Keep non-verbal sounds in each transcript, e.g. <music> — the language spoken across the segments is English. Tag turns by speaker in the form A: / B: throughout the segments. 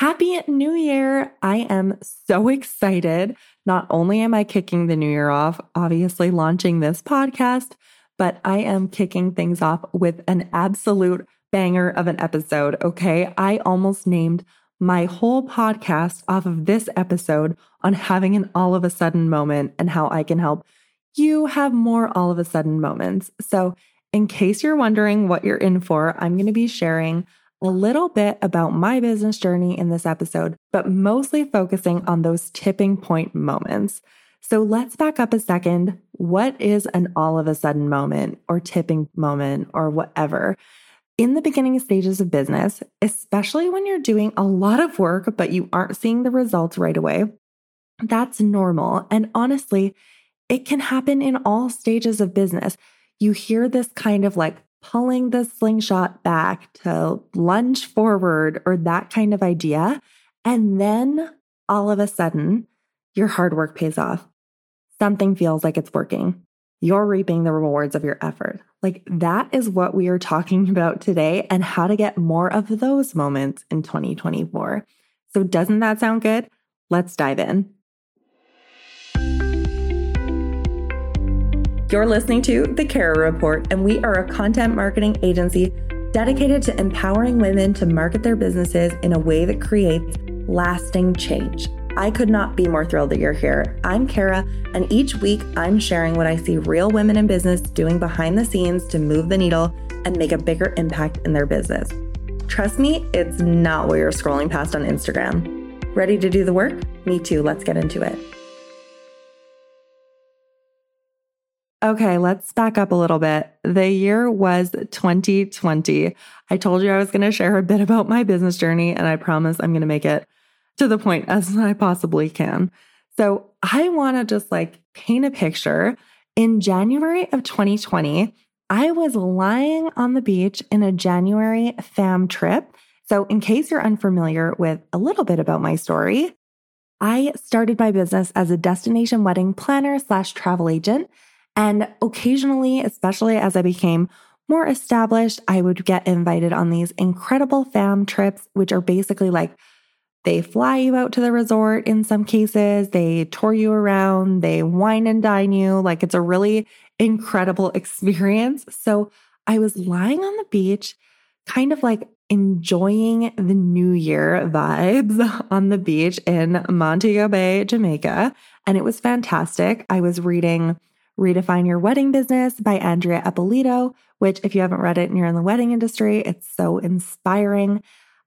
A: Happy New Year! I am so excited. Not only am I kicking the new year off, obviously launching this podcast, but I am kicking things off with an absolute banger of an episode. Okay. I almost named my whole podcast off of this episode on having an all of a sudden moment and how I can help you have more all of a sudden moments. So, in case you're wondering what you're in for, I'm going to be sharing a little bit about my business journey in this episode, but mostly focusing on those tipping point moments. So let's back up a second. What is an all of a sudden moment or tipping moment or whatever? In the beginning stages of business, especially when you're doing a lot of work, but you aren't seeing the results right away, that's normal. And honestly, it can happen in all stages of business. You hear this kind of like pulling the slingshot back to lunge forward or that kind of idea. And then all of a sudden, your hard work pays off. Something feels like it's working. You're reaping the rewards of your effort. Like that is what we are talking <laughs> about today and how to get more of those moments in 2024. So, doesn't that sound good? Let's dive in. You're listening to The Kara Report, and we are a content marketing agency dedicated to empowering women to market their businesses in a way that creates lasting change. I could not be more thrilled that you're here. I'm Kara, and each week I'm sharing what I see real women in business doing behind the scenes to move the needle and make a bigger impact in their business. Trust me, it's not what you're scrolling past on Instagram. Ready to do the work? Me too. Let's get into it. Okay, let's back up a little bit. The year was 2020. I told you I was going to share a bit about my business journey, and I promise I'm going to make it to the point as <laughs> I possibly can. So, I want to just like paint a picture. In January of 2020, I was lying on the beach in a January fam trip. So, in case you're unfamiliar with a little bit about my story, I started my business as a destination wedding planner slash travel agent. And occasionally, especially as I became more established, I would get invited on these incredible fam trips, which are basically like they fly you out to the resort in some cases, they tour you around, they wine and dine you. Like it's a really incredible <laughs> experience. So I was lying on the beach, kind of like enjoying the New Year vibes <laughs> on the beach in Montego Bay, Jamaica. And it was fantastic. I was reading Redefine Your Wedding Business by Andrea Eppolito, which, if you haven't read it and you're in the wedding industry, it's so inspiring.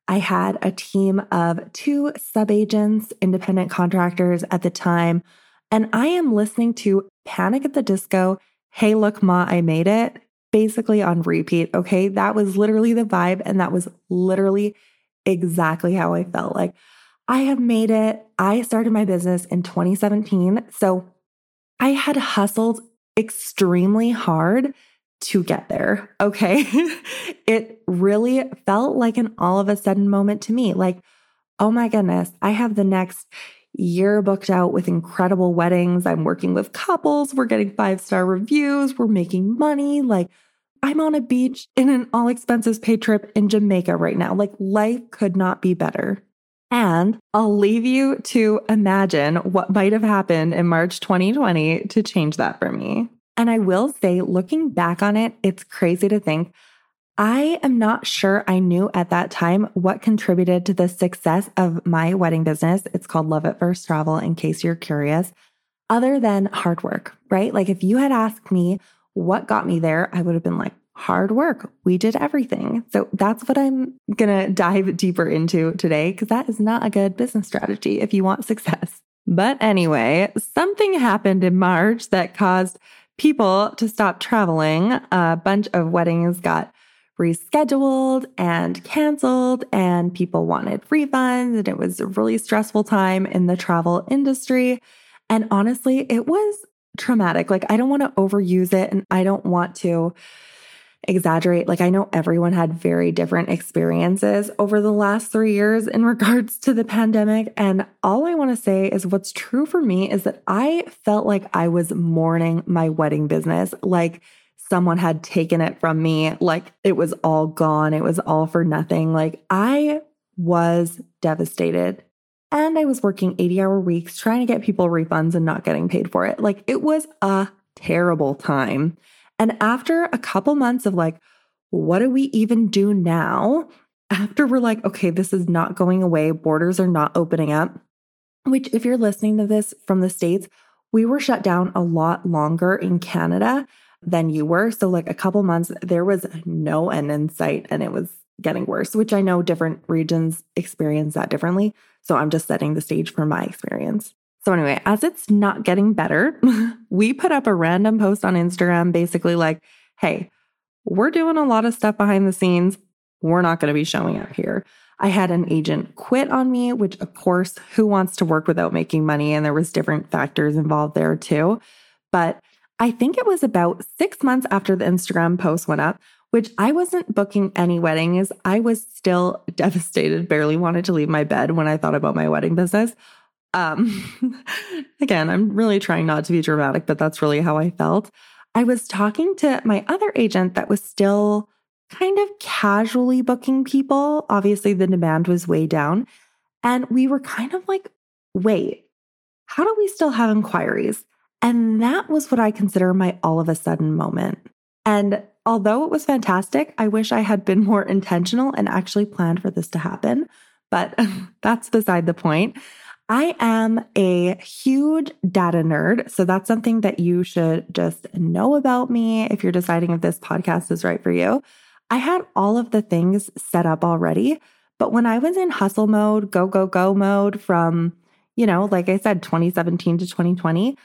A: I had a team of two sub agents, independent contractors at the time, and I am listening to Panic at the Disco, Hey Look Ma, I Made It, basically on repeat. Okay. That was literally the vibe, and that was literally exactly how I felt. Like, I have made it. I started my business in 2017. So I had hustled extremely hard to get there. Okay. <laughs> it really felt like an all of a sudden moment to me. Like, oh my goodness, I have the next year booked out with incredible weddings. I'm working with couples. We're getting five star reviews. We're making money. Like, I'm on a beach in an all expenses paid trip in Jamaica right now. Like, life could not be better. And I'll leave you to imagine what might have happened in March 2020 to change that for me. And I will say, looking back on it, it's crazy to think I am not sure I knew at that time what contributed to the success of my wedding business. It's called Love at First Travel, in case you're curious, other than hard work, right? Like if you had asked me what got me there, I would have been like, hard work. We did everything. So that's what I'm going to dive deeper into today because that is not a good business strategy if you want success. But anyway, something happened in March that caused people to stop traveling. A bunch of weddings got rescheduled and canceled, and people wanted refunds. And it was a really stressful time in the travel industry. And honestly, it was traumatic. Like, I don't want to overuse it and I don't want to exaggerate. Like, I know everyone had very different experiences over the last three years in regards to the pandemic. And all I want to say is what's true for me is that I felt like I was mourning my wedding business. Like, someone had taken it from me, like it was all gone, it was all for nothing. Like, I was devastated. And I was working 80 hour weeks trying to get people refunds and not getting paid for it. Like it was a terrible time. And after a couple months of like, what do we even do now? After we're like, okay, this is not going away, borders are not opening up, which, if you're listening to this from the States, we were shut down a lot longer in Canada than you were. So, like a couple months, there was no end in sight and it was getting worse, which I know different regions experience that differently. So, I'm just setting the stage for my experience. So, anyway, as it's not getting better, <laughs> we put up a random post on Instagram basically like, hey, we're doing a lot of stuff behind the scenes. We're not going to be showing up here. I had an agent quit on me, which of course, who wants to work without making money? And there was different factors involved there too. But I think it was about six months after the Instagram post went up, which I wasn't booking any weddings. I was still <laughs> devastated, barely wanted to leave my bed when I thought about my wedding business. Um, <laughs> again, I'm really trying not to be dramatic, but that's really how I felt. I was talking to my other agent that was still kind of casually booking people. Obviously, the demand was way down. And we were kind of like, wait, how do we still have inquiries? And that was what I consider my all of a sudden moment. And although it was fantastic, I wish I had been more intentional and actually planned for this to happen. But <laughs> that's beside the point. I am a huge data nerd. So that's something that you should just know about me if you're deciding if this podcast is right for you. I had all of the things set up already. But when I was in hustle mode, go, go, go mode from, you know, like I said, 2017 to 2020,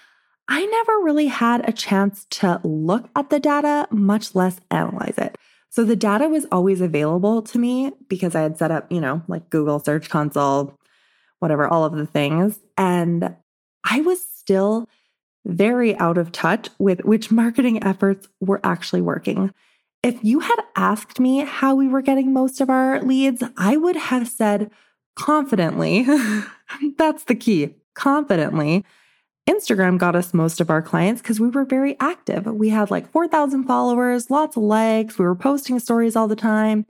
A: I never really had a chance to look at the data, much less analyze it. So the data was always available to me because I had set up, you know, like Google Search Console, whatever, all of the things. And I was still very out of touch with which marketing efforts were actually working. If you had asked me how we were getting most of our leads, I would have said confidently, <laughs> that's the key, confidently. Instagram got us most of our clients because we were very active. We had like 4,000 followers, lots of likes. We were posting stories all the time,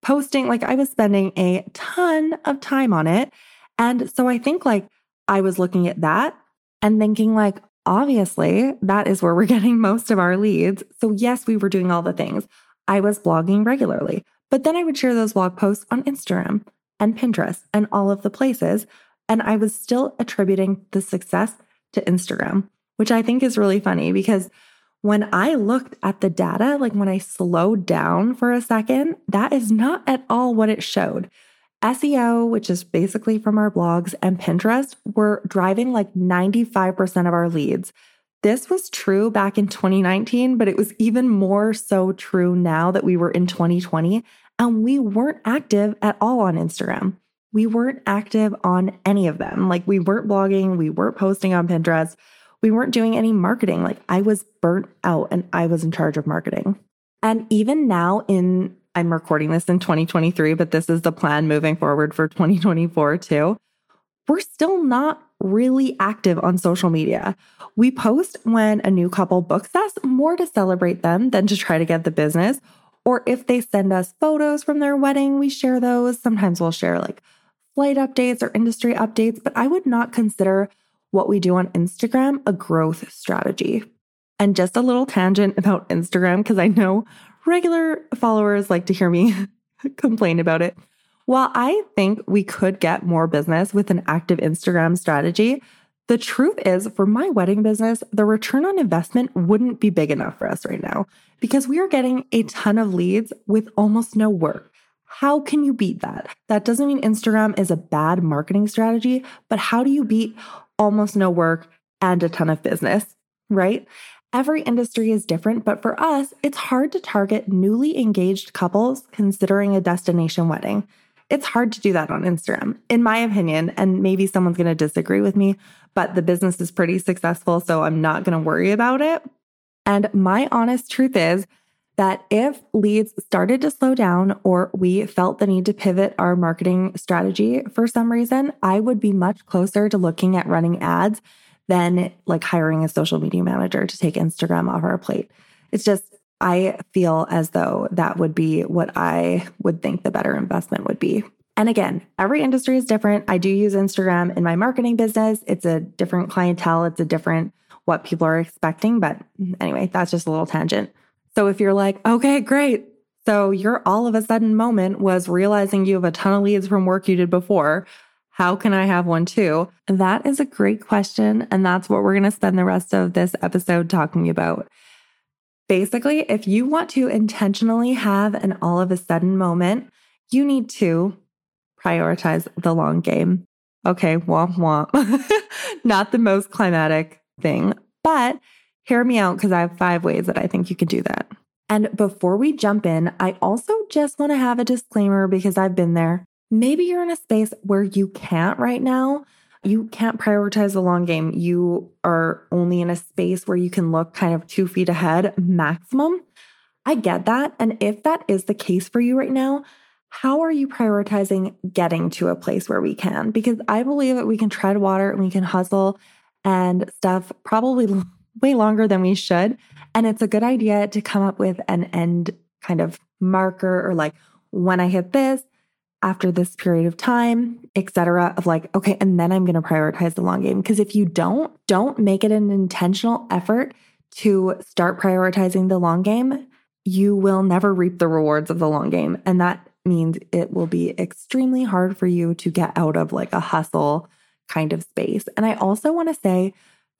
A: posting, like, I was spending a ton of time on it. And so I think like I was looking at that and thinking, like, obviously, that is where we're <laughs> getting most of our leads. So, yes, we were doing all the things. I was blogging regularly, but then I would share those blog posts on Instagram and Pinterest and all of the places. And I was still attributing the success to Instagram, which I think is really funny because when I looked at the data, like when I slowed down for a second, that is not at all what it showed. SEO, which is basically from our blogs, and Pinterest were driving like 95% of our leads. This was true back in 2019, but it was even more so true now that we were in 2020 and we weren't active at all on Instagram. We weren't active on any of them. Like we weren't blogging, we weren't posting on Pinterest, we weren't doing any marketing. Like I was burnt out and I was in charge of marketing. And even now in I'm recording this in 2023, but this is the plan moving forward for 2024 too. We're still not really active on social media. We post when a new couple books us more to celebrate them than to try to get the business. Or if they send us photos from their wedding, we share those. Sometimes we'll share like flight updates or industry updates, but I would not consider what we do on Instagram a growth strategy. And just a little tangent about Instagram, because I know regular followers like to hear me <laughs> complain about it. While I think we could get more business with an active Instagram strategy, the truth is, for my wedding business, the return on investment wouldn't be big enough for us right now because we are getting a ton of leads with almost no work. How can you beat that? That doesn't mean Instagram is a bad marketing strategy, but how do you beat almost no work and a ton of business, right? Every industry is different, but for us, it's hard to target newly engaged couples considering a destination wedding. It's hard to do that on Instagram, in my opinion, and maybe someone's going to disagree with me, but the business is pretty successful, so I'm not going to worry about it. And my honest truth is that if leads started to slow down or we felt the need to pivot our marketing strategy for some reason, I would be much closer to looking at running ads than like hiring a social media manager to take Instagram off our plate. It's just, I feel as though that would be what I would think the better investment would be. And again, every industry is different. I do use Instagram in my marketing business. It's a different clientele, it's a different what people are expecting. But anyway, that's just a little tangent. So if you're like, okay, great. So your all of a sudden moment was realizing you have a ton of leads from work you did before. How can I have one too? That is a great question. And that's what we're going to spend the rest of this episode talking about. Basically, if you want to intentionally have an all of a sudden moment, you need to prioritize the long game. Okay, womp womp. <laughs> Not the most climatic thing, but hear me out because I have five ways that I think you can do that. And before we jump in, I also just want to have a disclaimer because I've been there. Maybe you're in a space where you can't right now. You can't prioritize the long game. You are only in a space where you can look kind of two feet ahead maximum. I get that. And if that is the case for you right now, how are you prioritizing getting to a place where we can? Because I believe that we can tread water and we can hustle and stuff probably way longer than we should. And it's a good idea to come up with an end kind of marker or like when I hit this, after this period of time, etc. of like, okay, and then I'm going to prioritize the long game. Because if you don't, don't make it an intentional effort to start prioritizing the long game, you will never reap the rewards of the long game. And that means it will be extremely hard for you to get out of like a hustle kind of space. And I also want to say,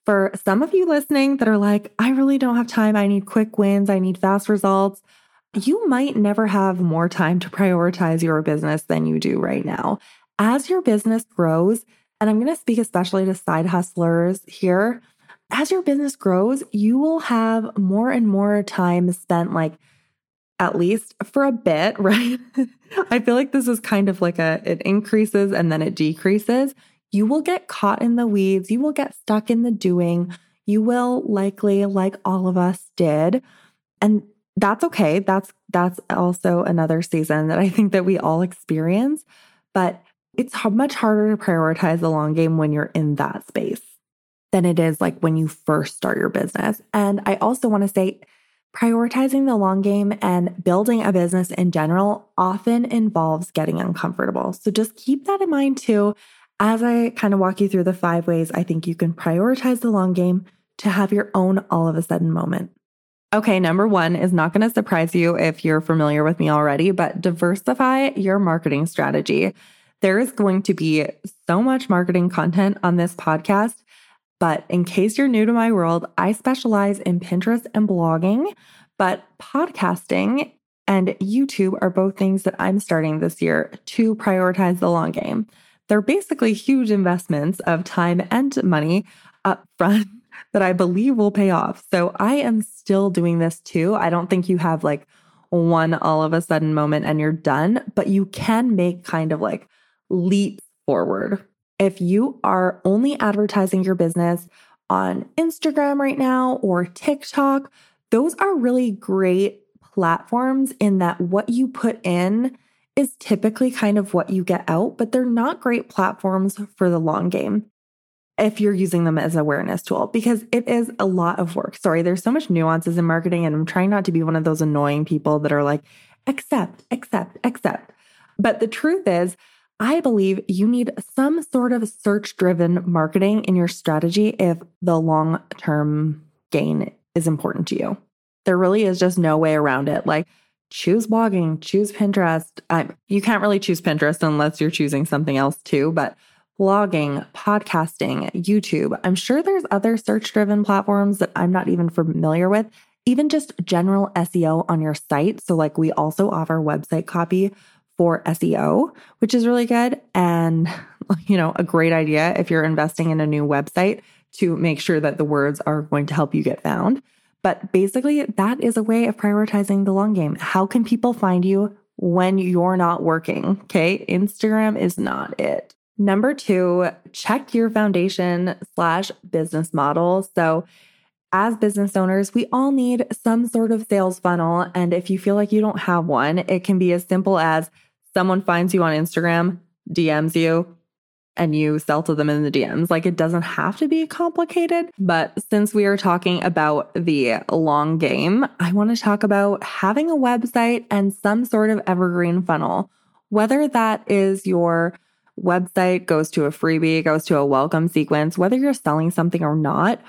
A: for some of you listening that are like, I really don't have time, I need quick wins, I need fast results, you might never have more time to prioritize your business than you do right now. As your business grows, and I'm going to speak especially to side hustlers here, as your business grows, you will have more and more time spent like at least for a bit, <laughs> right? I feel like this is kind of like a it increases and then it decreases. You will get caught in the weeds, you will get stuck in the doing. You will likely like all of us did. And that's okay. That's that's also another season that I think that we all experience, but it's much harder to prioritize the long game when you're in that space than it is like when you first start your business. And I also want to say Prioritizing the long game and building a business in general often involves getting uncomfortable. So just keep that in mind too as I kind of walk you through the five ways I think you can prioritize the long game to have your own all of a sudden moment. Okay, number one is not going to surprise you if you're familiar with me already, but diversify your marketing strategy. There is going to be so much marketing content on this podcast but in case you're new to my world, I specialize in Pinterest and blogging, but podcasting and YouTube are both things that I'm starting this year to prioritize the long game. They're basically huge investments of time and money up front <laughs> that I believe will pay off. So I am still doing this too. I don't think you have like one all of a sudden moment and you're done, but you can make kind of like leaps forward if you are only advertising your business on Instagram right now or TikTok, those are really great platforms in that what you put in is typically kind of what you get out, but they're not great platforms for the long game if you're using them as awareness tool because it is a lot of work. Sorry, there's so much nuances in marketing and I'm trying not to be one of those annoying people that are like accept, accept, accept. But the truth is, I believe you need some sort of search driven marketing in your strategy if the long term gain is important to you. There really is just no way around it. Like, choose blogging, choose Pinterest. You can't really choose Pinterest unless you're choosing something else too, but blogging, podcasting, YouTube. I'm sure there's other search driven platforms that I'm not even familiar with, even just general SEO on your site. So, like, we also offer website copy for SEO, which is really good. And, <laughs> you know, a great idea if you're investing in a new website to make sure that the words are going to help you get found. But basically, that is a way of prioritizing the long game. How can people find you when you're not working? Okay. Instagram is not it. Number two, check your foundation slash business model. So, as business owners, we all need some sort of sales funnel. And if you feel like you don't have one, it can be as simple as someone finds you on Instagram, DMs you, and you sell to them in the DMs. Like it doesn't have to be complicated. But since we are talking about the long game, I want to talk about having a website and some sort of evergreen funnel. whether that is your website goes to a freebie, goes to a welcome sequence, whether you're selling something or not,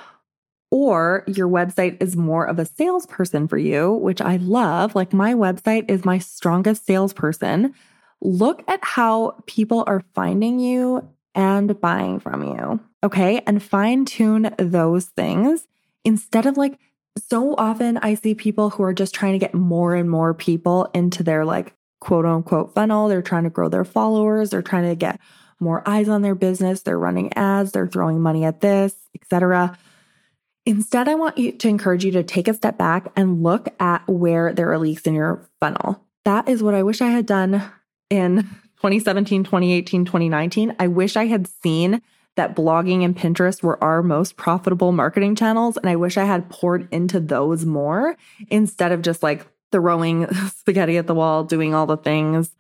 A: or your website is more of a salesperson for you, which I love. Like my website is my strongest salesperson. Look at how people are finding you and buying from you. Okay. And fine tune those things instead of like so often I see people who are just trying to get more and more people into their like quote unquote funnel. They're trying to grow their followers, they're trying to get more eyes on their business, they're running ads, they're throwing money at this, etc. Instead, I want you to encourage you to take a step back and look at where there are leaks in your funnel. That is what I wish I had done in <laughs> 2017, 2018, 2019. I wish I had seen that blogging and Pinterest were our most profitable marketing channels. And I wish I had poured into those more instead of just like throwing <laughs> spaghetti at the wall, doing all the things.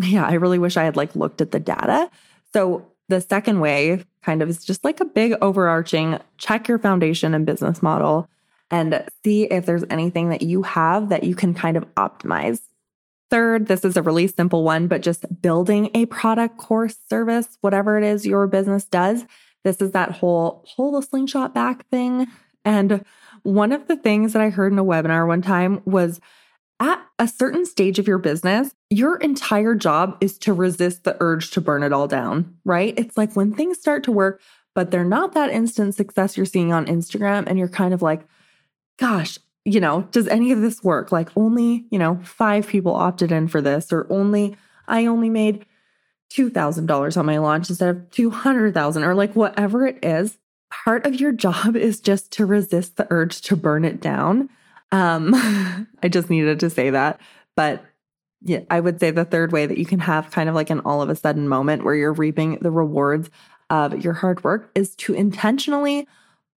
A: Yeah, I really wish I had like looked at the data. So the second way kind of is just like a big overarching check your foundation and business model and see if there's anything that you have that you can kind of optimize. Third, this is a really simple one, but just building a product, course, service, whatever it is your business does. This is that whole pull the slingshot back thing. And one of the things that I heard in a webinar one time was at a certain stage of your business, your entire job is to resist the urge to burn it all down, right? It's like when things start to work, but they're not that instant success you're seeing on Instagram, and you're kind of like, gosh, you know, does any of this work? Like only, you know, five people opted in for this, or only, I only made $2,000 on my launch instead of 200,000 or like whatever it is. Part of your job is just to resist the urge to burn it down. Um, <laughs> I just needed to say that. But yeah, I would say the third way that you can have kind of like an all of a sudden moment where you're reaping the rewards of your hard work is to intentionally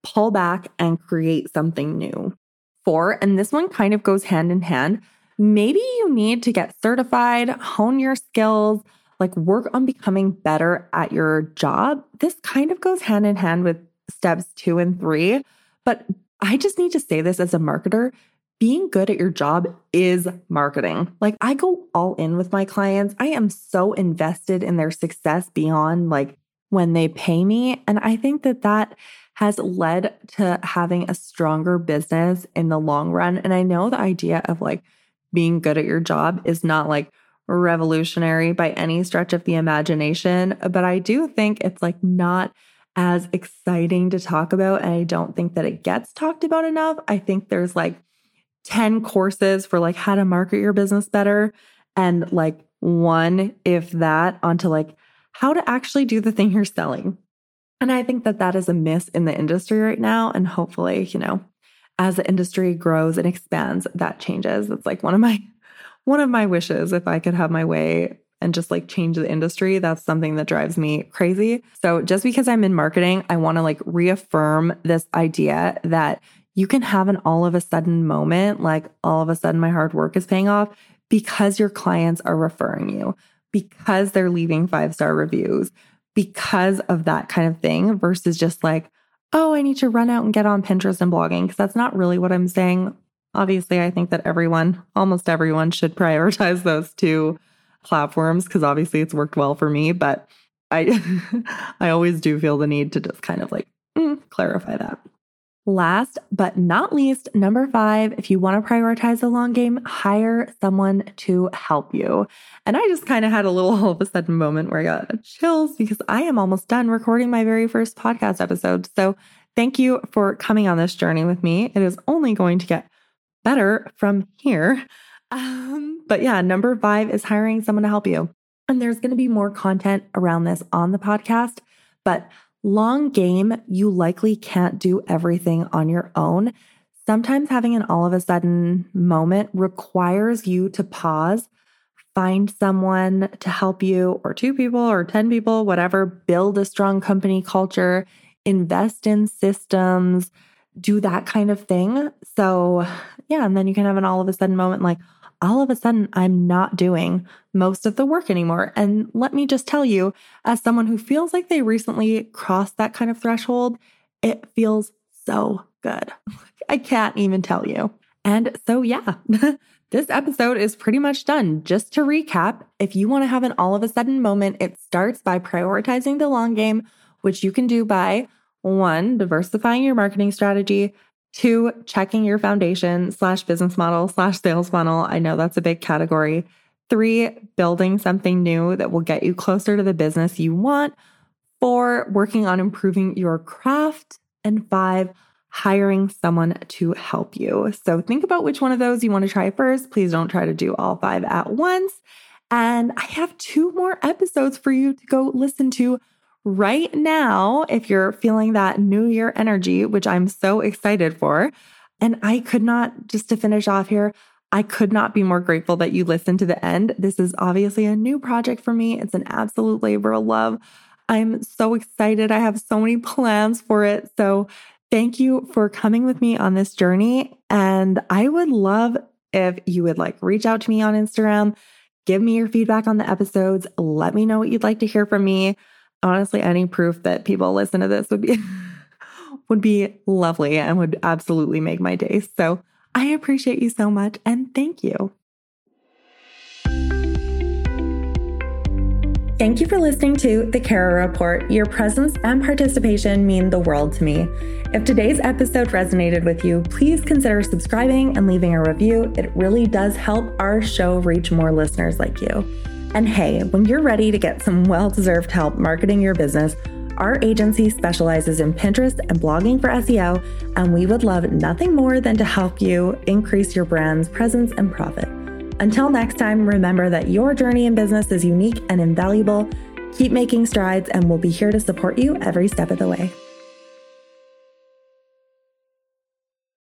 A: pull back and create something new for, and this one kind of goes hand in hand. Maybe you need to get certified, hone your skills, like work on becoming better at your job. This kind of goes hand in hand with steps two and three. But I just need to say this as a marketer being good at your job is marketing. Like I go all in with my clients. I am so invested in their success beyond like when they pay me. And I think that that has led to having a stronger business in the long run. And I know the idea of like being good at your job is not like revolutionary by any stretch of the imagination, but I do think it's like not as exciting to talk about. And I don't think that it gets talked about enough. I think there's like 10 courses for like how to market your business better and like one, if that, onto like how to actually do the thing you're selling. And I think that that is a miss in the industry right now. And hopefully, you know, as the industry grows and expands, that changes. It's like one of my one of my wishes if I could have my way and just like change the industry. That's something that drives me crazy. So just because I'm in marketing, I want to like reaffirm this idea that you can have an all of a sudden moment, like all of a sudden my hard work is paying off because your clients are referring you, because they're leaving five star reviews, because of that kind of thing versus just like, oh, I need to run out and get on Pinterest and blogging. Cause that's not really what I'm saying. Obviously, I think that everyone, almost everyone, should <laughs> prioritize those two platforms because obviously it's worked well for me. But I, <laughs> I always do feel the need to just kind of like mm, clarify that. Last but not least, number five, if you want to prioritize the long game, hire someone to help you. And I just kind of had a little <laughs> all of a sudden moment where I got chills because I am almost done recording my very first podcast episode. So thank you for coming on this journey with me. It is only going to get better from here. Um, but yeah, number five is hiring someone to help you. And there's going to be more content around this on the podcast. But Long game, you likely can't do everything on your own. Sometimes having an all of a sudden moment requires you to pause, find someone to help you, or two people, or 10 people, whatever, build a strong company culture, invest in systems, do that kind of thing. So, yeah, and then you can have an all of a sudden moment like, all of a sudden I'm not doing most of the work anymore. And let me just tell you, as someone who feels like they recently crossed that kind of threshold, it feels so good. <laughs> I can't even tell you. And so, yeah, <laughs> this episode is pretty much done. Just to recap, if you want to have an all of a sudden moment, it starts by prioritizing the long game, which you can do by one, diversifying your marketing strategy, two, checking your foundation slash business model slash sales funnel. I know that's a big category. Three, building something new that will get you closer to the business you want. Four, working on improving your craft. And five, hiring someone to help you. So think about which one of those you want to try first. Please don't try to do all five at once. And I have two more episodes for you to go listen to right now if you're feeling that new year energy, which I'm so excited for. And I could not, just to finish off here, I could not be more grateful that you listened to the end. This is obviously a new project for me. It's an absolute labor of love. I'm so excited. I have so many plans for it. So Thank you for coming with me on this journey. And I would love if you would like reach out to me on Instagram, give me your feedback on the episodes, let me know what you'd like to hear from me. Honestly, any proof that people listen to this would be <laughs> would be lovely and would absolutely make my day. So, I appreciate you so much and thank you. Thank you for listening to The Kara Report. Your presence and participation mean the world to me. If today's episode resonated with you, please consider subscribing and leaving a review. It really does help our show reach more listeners like you. And hey, when you're ready to get some well deserved help marketing your business, our agency specializes in Pinterest and blogging for SEO, and we would love nothing more than to help you increase your brand's presence and profit. Until next time, remember that your journey in business is unique and invaluable. Keep making strides, and we'll be here to support you every step of the way.